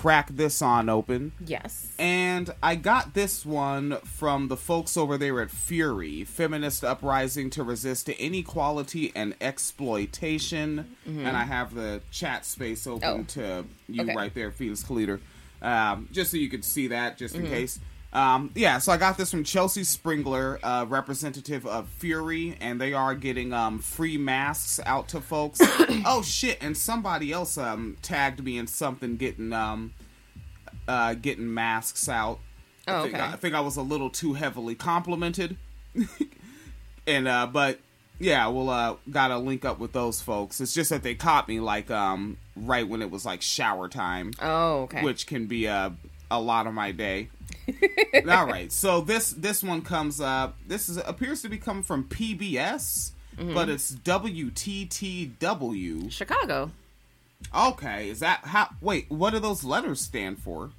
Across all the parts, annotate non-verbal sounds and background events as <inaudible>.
crack this on open. Yes. And I got this one from the folks over there at Fury, feminist uprising to resist inequality and exploitation. And I have the chat space open Mm-hmm. Oh. to you Okay. right there, Felix Kaliter, um, just so you could see that, just Mm-hmm. in case. Um, yeah, so I got this from Chelsea Springler, uh, representative of Fury, and they are getting um, free masks out to folks. <coughs> oh shit! And somebody else um, tagged me in something getting um, uh, getting masks out. I Oh, think, okay. I, think I was a little too heavily complimented, <laughs> and uh, but yeah, we'll uh, gotta link up with those folks. It's just that they caught me like um right when it was like shower time Oh, okay. which can be a a lot of my day. <laughs> All right, so this this one comes up. This is appears to be coming from PBS, Mm-hmm. but it's WTTW. Chicago. Okay, is that how? Wait, what do those letters stand for?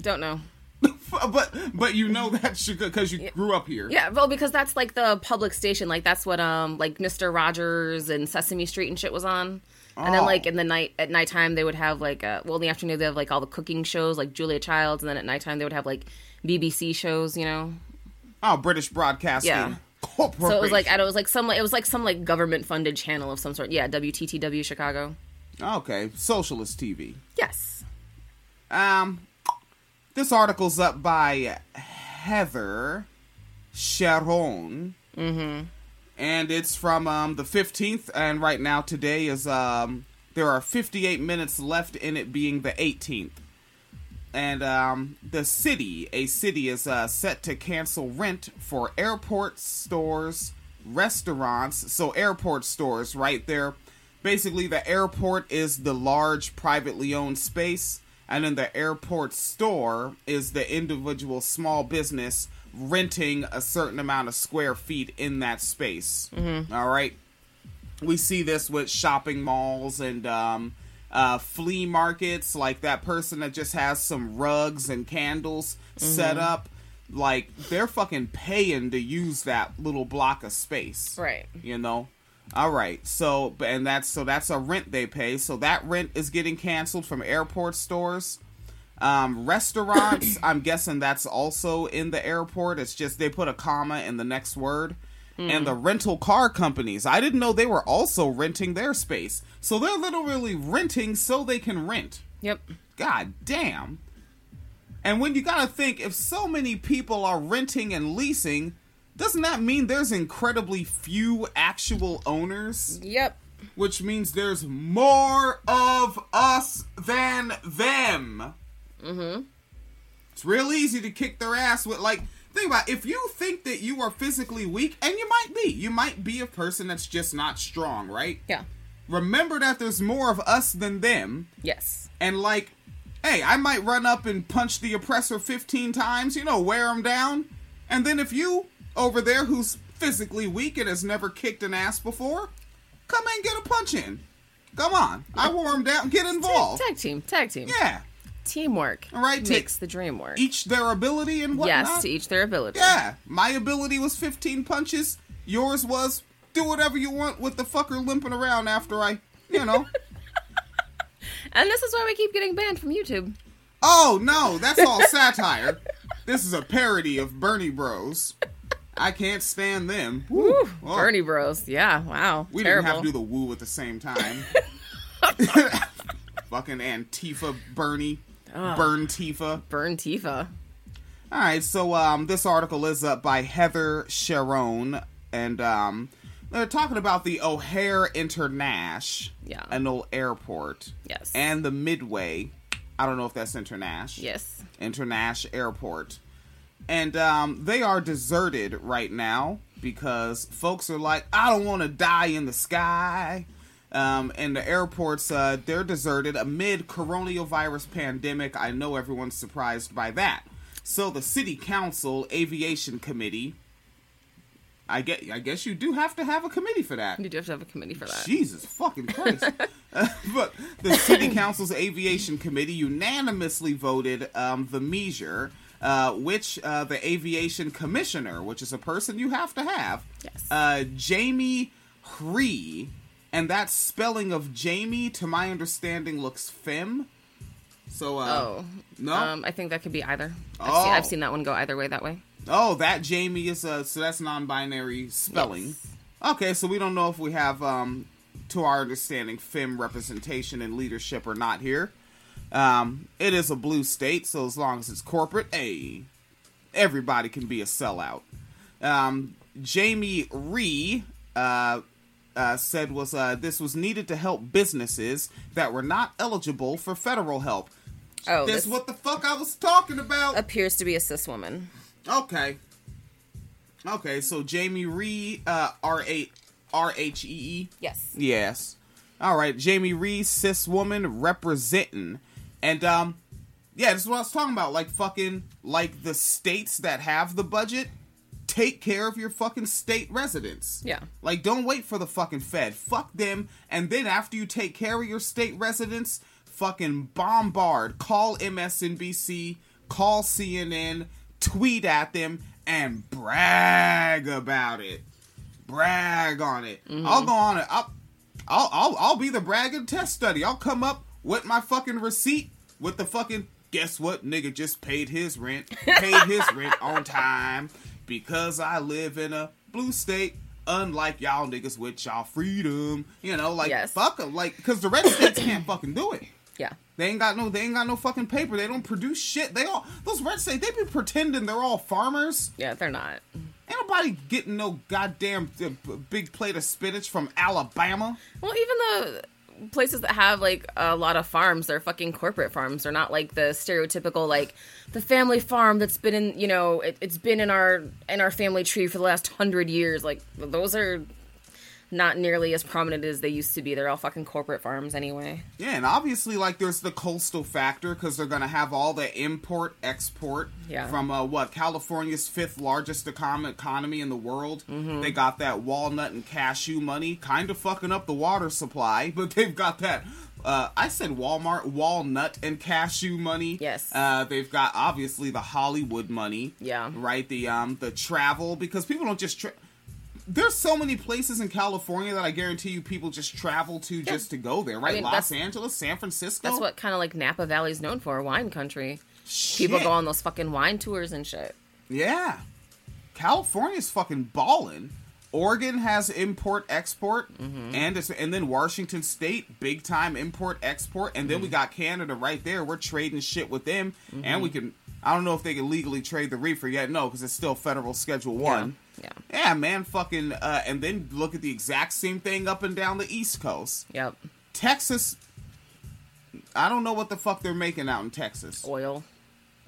Don't know. <laughs> but but you know that because you grew up here. Yeah, well, because that's like the public station. Like that's what um like Mister Rogers and Sesame Street and shit was on. And then Oh. like in the night at nighttime they would have like uh well in the afternoon they have like all the cooking shows like Julia Childs and then at nighttime they would have like BBC shows, you know. Oh, British Broadcasting. Yeah. So it was like I don't it was like some it was like some like government funded channel of some sort. Yeah, WTTW Chicago. okay, socialist TV. Yes. Um, this article's up by Heather Cherone. Mm-hmm. And it's from um, the 15th, and right now today is um, there are 58 minutes left in it being the 18th. And um, the city, a city, is uh, set to cancel rent for airport stores, restaurants. So airport stores, right there. Basically, the airport is the large privately owned space, and then the airport store is the individual small business renting a certain amount of square feet in that space. All right we see this with shopping malls and um, uh, flea markets, like that person that just has some rugs and candles set up. Like they're fucking paying to use that little block of space, Right. You know. All right, so and that's so that's a rent they pay. So that rent is getting canceled from airport stores. Um, restaurants, <clears throat> I'm guessing that's also in the airport. It's just they put a comma in the next word. And the rental car companies, I didn't know they were also renting their space. So they're literally renting so they can rent. Yep. God damn. And when you gotta think, if so many people are renting and leasing, doesn't that mean there's incredibly few actual owners? Yep. Which means there's more of us than them. Mm-hmm. It's real easy to kick their ass with like think about it, if you think that you are physically weak, and you might be, you might be a person that's just not strong, right? Yeah. Remember that there's more of us than them, Yes. and like, hey, I might run up and punch the oppressor 15 times, you know, wear them down. And then if you over there who's physically weak and has never kicked an ass before, come and get a punch in. Come on. I wore him down. Get involved. Tag team. Tag team. Yeah. Teamwork. All right, Makes the dream work. Each their ability and whatnot. yes, to each their ability. Yeah. My ability was 15 punches. Yours was do whatever you want with the fucker limping around after I, you know. <laughs> And this is why we keep getting banned from YouTube. Oh no, that's all satire. This is a parody of Bernie Bros. I can't stand them. Woo. Woo, Oh, Bernie Bros. Yeah, wow. We Terrible. didn't have to do the woo at the same time. <laughs> <laughs> Fucking Antifa Bernie. Burn Tifa. Burn Tifa. All right, so um, this article is up by Heather Cherone, and um, they're talking about the O'Hare Internash, Yeah. an old airport, Yes. and the Midway. I don't know if that's Internash. yes. Internash Airport. And um, they are deserted right now because folks are like, I don't want to die in the sky. Um, and the airports, uh, they're deserted amid coronavirus pandemic. I know everyone's surprised by that. So the city council aviation committee, I get, I guess you do have to have a committee for that. You do have to have a committee for that. Jesus fucking Christ. Uh, <laughs> <laughs> but the City Council's Aviation Committee unanimously voted um, the measure, uh, which uh, the Aviation Commissioner, which is a person you have to have, Yes. uh, Jamie Rhee, and that spelling of Jamie, to my understanding, looks fem. So, uh, Oh, no. um, I think that could be either. I've, Oh. seen, I've seen that one go either way. That way. oh, that Jamie is a so that's non-binary spelling. Yes. Okay, so we don't know if we have, um, to our understanding, fem representation and leadership or not here. Um, it is a blue state, so as long as it's corporate, hey, everybody can be a sellout. Um, Jamie Rhee uh, uh, said was uh, this was needed to help businesses that were not eligible for federal help. Oh, That's this what the fuck I was talking about. appears to be a cis woman. Okay. Okay, so Jamie Rhee, uh, R A R H E E. Yes. Yes. All right, Jamie Rhee, cis woman representing, and um, yeah, this is what I was talking about. Like fucking, like the states that have the budget, take care of your fucking state residents. Yeah. Like, don't wait for the fucking Fed. Fuck them. And then after you take care of your state residents, fucking bombard, call MSNBC, call CNN, tweet at them, and brag about it. Brag on it. Mm-hmm. I'll go on it. I'll, I'll, I'll, I'll be the bragging test study. I'll come up with my fucking receipt with the fucking. Guess what? Nigga just paid his rent. Paid his <laughs> rent on time because I live in a blue state. Unlike y'all niggas with y'all freedom, you know, like Yes. fuck 'em. like because the red states can't fucking do it. <coughs> Yeah. They ain't got no, they ain't got no fucking paper. They don't produce shit. They all those red states, they be pretending they're all farmers. Yeah, they're not. Ain't nobody getting no goddamn uh, big plate of spinach from Alabama. Well, even the places that have like a lot of farms, they're fucking corporate farms. They're not like the stereotypical like the family farm that's been in you know it, it's been in our in our family tree for the last hundred years. Like those are not nearly as prominent as they used to be. They're all fucking corporate farms anyway. Yeah, and obviously, like, there's the coastal factor because they're gonna have all the import export Yeah. from uh, what California's fifth largest econ- economy in the world. They got that walnut and cashew money, kind of fucking up the water supply, <laughs> but they've got that. Uh, I said Walmart, walnut and cashew money. Yes. Uh, they've got obviously the Hollywood money. Yeah. Right. The um the travel because people don't just. Tra- there's so many places in California that I guarantee you people just travel to just to go there, right? mean, Los Angeles, San Francisco. That's what kind of like Napa Valley's known for, wine country. People go on those fucking wine tours and shit. Yeah, California's fucking balling. Oregon has import export, Mm-hmm. and it's, and then Washington State big time import export, and Mm-hmm. then we got Canada right there. We're trading shit with them, Mm-hmm. and we can. I don't know if they can legally trade the reefer yet. No, because it's still federal Schedule One. Yeah. Yeah, man, fucking, uh, and then look at the exact same thing up and down the East Coast. Yep. Texas, I don't know what the fuck they're making out in Texas. Oil.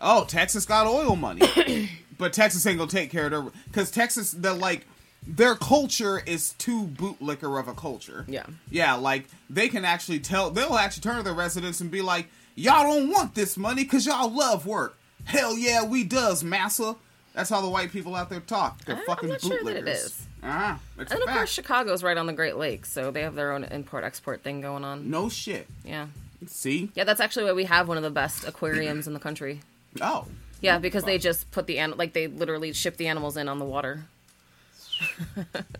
Oh, Texas got oil money, <coughs> but Texas ain't gonna take care of their because Texas, the like their culture is too bootlicker of a culture. Yeah. yeah, like they can actually tell they'll actually turn to their residents and be like, "Y'all don't want this money because y'all love work." Hell yeah, we does, massa. That's how the white people out there talk. They're I'm fucking not bootlickers. sure that it is. Ah, it's And of fact. course, Chicago's right on the Great Lakes, so they have their own import export thing going on. no shit. Yeah. See? Yeah, that's actually why we have one of the best aquariums in the country. Oh, Yeah, because they just put the an- like they literally ship the animals in on the water. <laughs>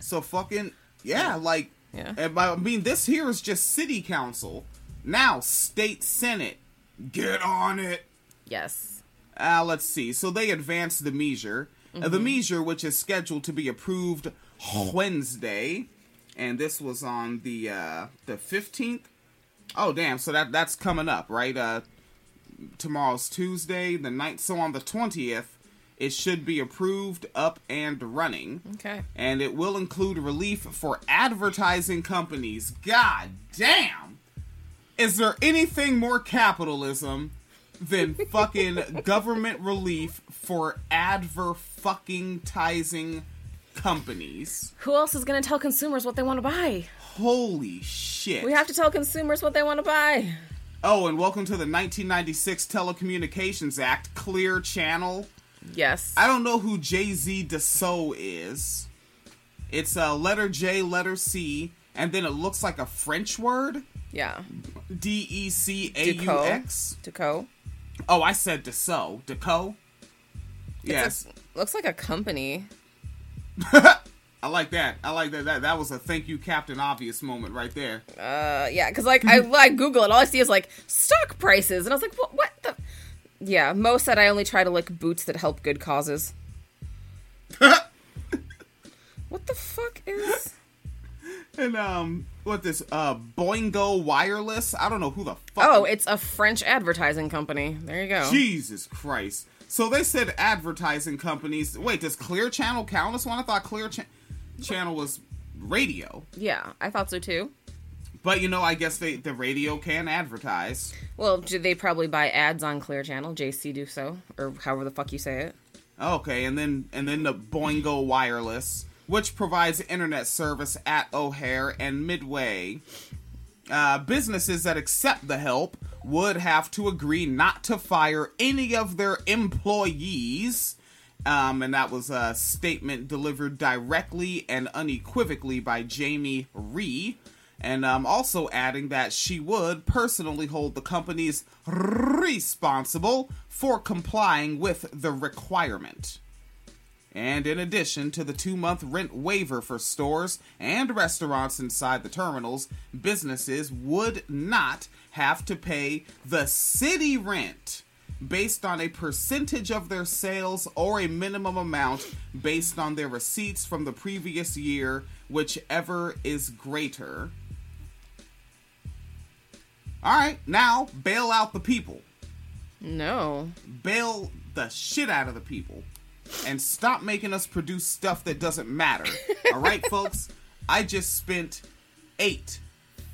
So fucking yeah, like Yeah. and by- I mean this here is just city council. Now state senate, get on it. Yes. Uh, let's see. So they advanced the measure, uh, the measure which is scheduled to be approved Wednesday, and this was on the uh, the fifteenth. Oh damn! So that that's coming up, right? Uh, tomorrow's Tuesday, the night. So on the twentieth, it should be approved, up and running Okay. and it will include relief for advertising companies. God damn! Is there anything more capitalism than fucking government relief for adver fucking tizing companies? Who else is going to tell consumers what they want to buy? Holy shit. We have to tell consumers what they want to buy. oh, and welcome to the 1996 Telecommunications Act, Clear Channel. Yes. I don't know who JC Deso is. It's a letter J, letter C, and then it looks like a French word. yeah. D E C A U X. Deco. Oh, I said Deso. Deco? Yes. Looks like a company. <laughs> I like that. I like that. That that was a thank you, Captain Obvious moment right there. Uh, yeah, because like I, I Google it, all I see is like stock prices, and I was like, what? What the? Yeah, Mo said I only try to lick boots that help good causes. <laughs> what the fuck is? And um, what this uh Boingo Wireless? I don't know who the fuck. Oh, it's a French advertising company. There you go. Jesus Christ! So they said advertising companies. Wait, does Clear Channel count as one? I thought Clear Cha- Channel was radio. Yeah, I thought so too. But you know, I guess they the radio can advertise. Well, do they probably buy ads on Clear Channel? JC do so, or however the fuck you say it. Okay, and then and then the Boingo Wireless, which provides internet service at O'Hare and Midway. Uh, businesses that accept the help would have to agree not to fire any of their employees. Um, and that was a statement delivered directly and unequivocally by Jamie Rhee. And um, also adding that she would personally hold the companies responsible for complying with the requirement. And in addition to the two month rent waiver for stores and restaurants inside the terminals, businesses would not have to pay the city rent based on a percentage of their sales or a minimum amount based on their receipts from the previous year, whichever is greater. All right, now bail out the people. No. Bail the shit out of the people and stop making us produce stuff that doesn't matter. <laughs> All right, folks? I just spent eight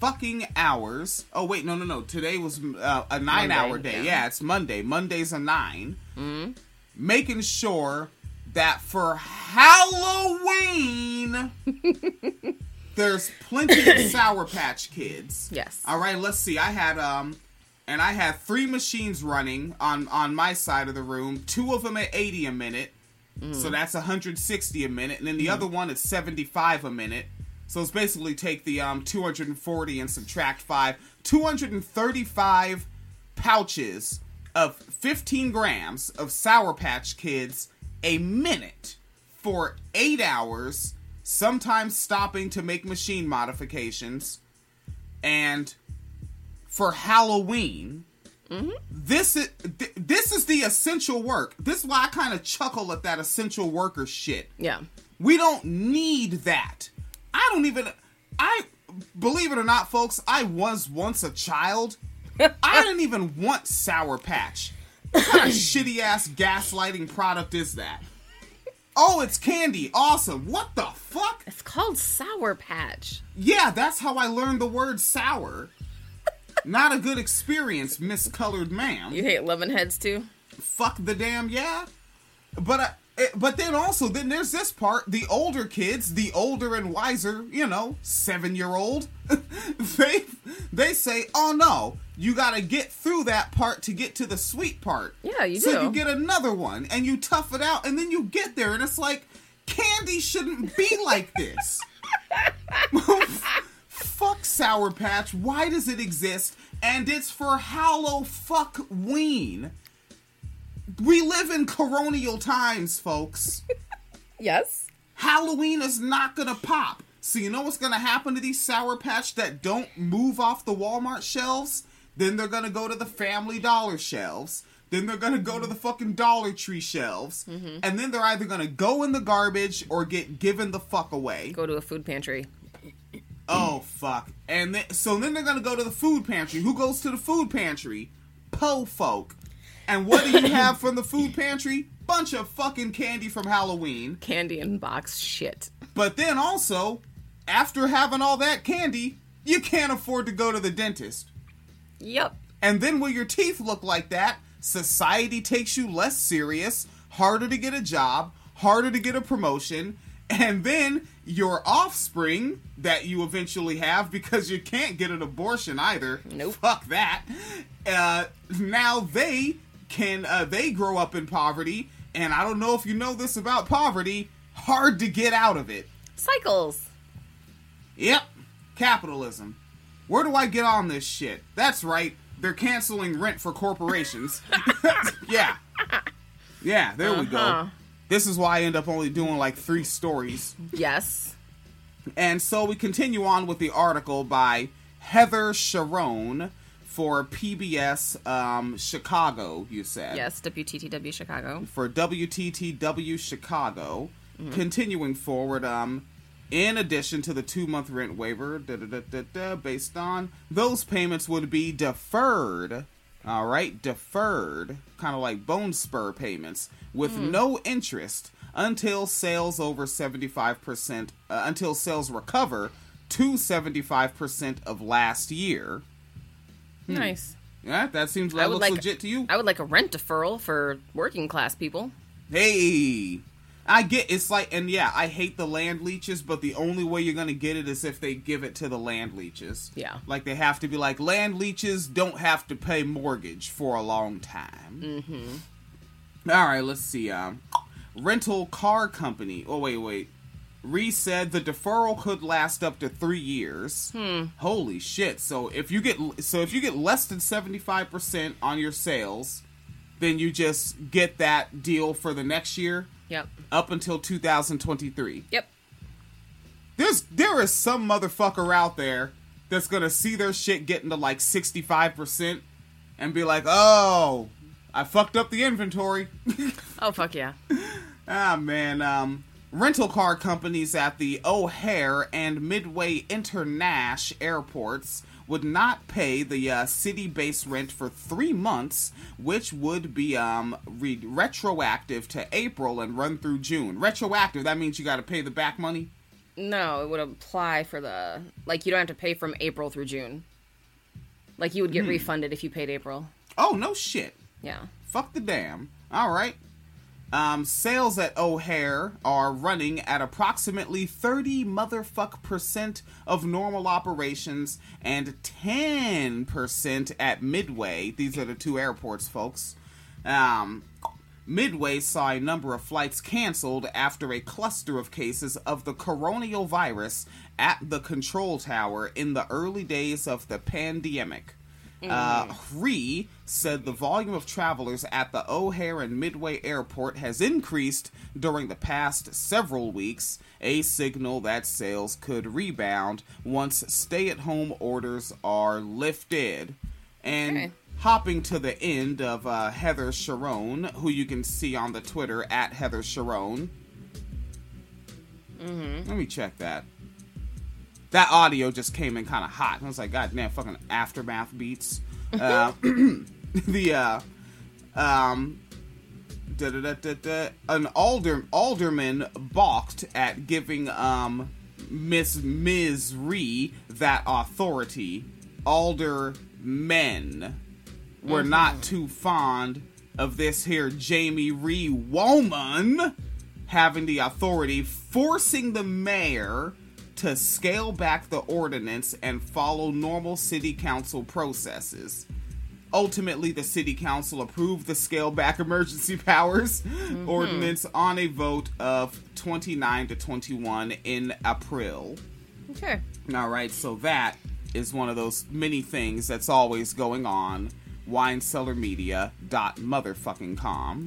fucking hours. Oh, wait, no, no, no. Today was uh, a nine Monday, hour day. yeah. Yeah. it's Monday. Monday's a 9 Mm-hmm. Making sure that for Halloween, <laughs> there's plenty of Sour Patch Kids. Yes. All right, let's see. I had um and I had three machines running on on my side of the room. Two of them at 80 a minute. So that's 160 a minute, and then the other one is 75 a minute. So it's basically take the um 240 and subtract 5. 235 pouches of 15 grams of Sour Patch Kids a minute for 8 hours, sometimes stopping to make machine modifications. And for Halloween, this is th- this is the essential work. This is why I kind of chuckle at that essential worker shit. Yeah. We don't need that. I don't even. I believe it or not, folks. I was once a child. <laughs> I didn't even want Sour Patch. What kind of <clears throat> shitty ass gaslighting product is that? Oh, it's candy. Awesome. What the fuck? It's called Sour Patch. Yeah, that's how I learned the word sour. Not a good experience, miscolored ma'am. You hate lemon heads too? Fuck the damn yeah. But uh, it, but then also then there's this part. The older kids, the older and wiser, you know, seven year old, <laughs> they they say, oh no, you got to get through that part to get to the sweet part. Yeah, you do. so do. you get another one and you tough it out, and then you get there, and it's like candy shouldn't be like this. <laughs> <laughs> fuck Sour Patch. Why does it exist? And it's for Hallow Fuck Ween. We live in coronial times, folks. <laughs> Yes. Halloween is not gonna pop. So you know what's gonna happen to these Sour Patch that don't move off the Walmart shelves? Then they're gonna go to the Family Dollar shelves. Then they're gonna go to the fucking Dollar Tree shelves. Mm-hmm. And then they're either gonna go in the garbage or get given the fuck away. Go to a food pantry. Oh fuck! And then, so then they're gonna go to the food pantry. Who goes to the food pantry? Po folk. And what do you <laughs> have from the food pantry? Bunch of fucking candy from Halloween. Candy in box shit. But then also, after having all that candy, you can't afford to go to the dentist. Yep. And then when your teeth look like that, society takes you less serious, harder to get a job, harder to get a promotion, and then your offspring that you eventually have because you can't get an abortion either. Nope. Fuck that. Uh, now they can uh, they grow up in poverty, and I don't know if you know this about poverty, hard to get out of it. Cycles. Yep, capitalism. Where do I get on this shit? That's right, they're canceling rent for corporations. <laughs> yeah. Yeah, there we go. This is why I end up only doing like three stories. Yes. And so we continue on with the article by Heather Cherone for PBS um, Chicago, you said. Yes, WTTW Chicago. For WTTW Chicago. Continuing forward, um, in addition to the two month rent waiver, da, da, da, based on those payments would be deferred. All right, deferred, kind of like bone spur payments, with no interest until sales over 75%, uh, until sales recover to 75% of last year. Nice. Yeah, that seems I that would looks like legit to you. I would like a rent deferral for working class people. Hey, I get it's like, and yeah, I hate the land leeches, but the only way you're gonna get it is if they give it to the land leeches. Yeah. like they have to be like land leeches don't have to pay mortgage for a long time. Mm-hmm. All right, let's see. Um, rental car company. Oh wait, wait. Reese said the deferral could last up to three years. Holy shit! So if you get so if you get less than seventy five percent on your sales, then you just get that deal for the next year Yep. up until 2023. Yep. There's there is some motherfucker out there that's gonna see their shit getting to like 65% and be like, oh, I fucked up the inventory. <laughs> Oh fuck yeah. ah man, um, rental car companies at the O'Hare and Midway Internash airports would not pay the uh, city base rent for three months, which would be um re- retroactive to April and run through June. Retroactive, that means you got to pay the back money. No, it would apply for the like you don't have to pay from April through June. Like you would get refunded if you paid April. Oh no shit. Yeah. Fuck the damn. All right. Um, sales at O'Hare are running at approximately 30 motherfuck percent of normal operations and 10% at Midway. These are the two airports, folks. Um, Midway saw a number of flights canceled after a cluster of cases of the coronavirus at the control tower in the early days of the pandemic. Uh, Rhee said the volume of travelers at the O'Hare and Midway Airport has increased during the past several weeks, a signal that sales could rebound once stay at home orders are lifted. And Okay. hopping to the end of uh, Heather Cherone, who you can see on the Twitter at Heather Cherone. Let me check that. That audio just came in kind of hot. I was like, God damn, fucking aftermath beats. Uh, <coughs> the uh, um, da, da, da, da, da, an alder alderman balked at giving um Miss Ms. Rhee that authority. Aldermen were not too fond of this here Jamie Rhee woman having the authority, forcing the mayor to scale back the ordinance and follow normal city council processes. Ultimately, the city council approved the scale back emergency <laughs> powers mm-hmm. ordinance on a vote of 29 to 21 in April. Okay. All right, so that is one of those many things that's always going on. Winecellarmedia dot motherfucking com.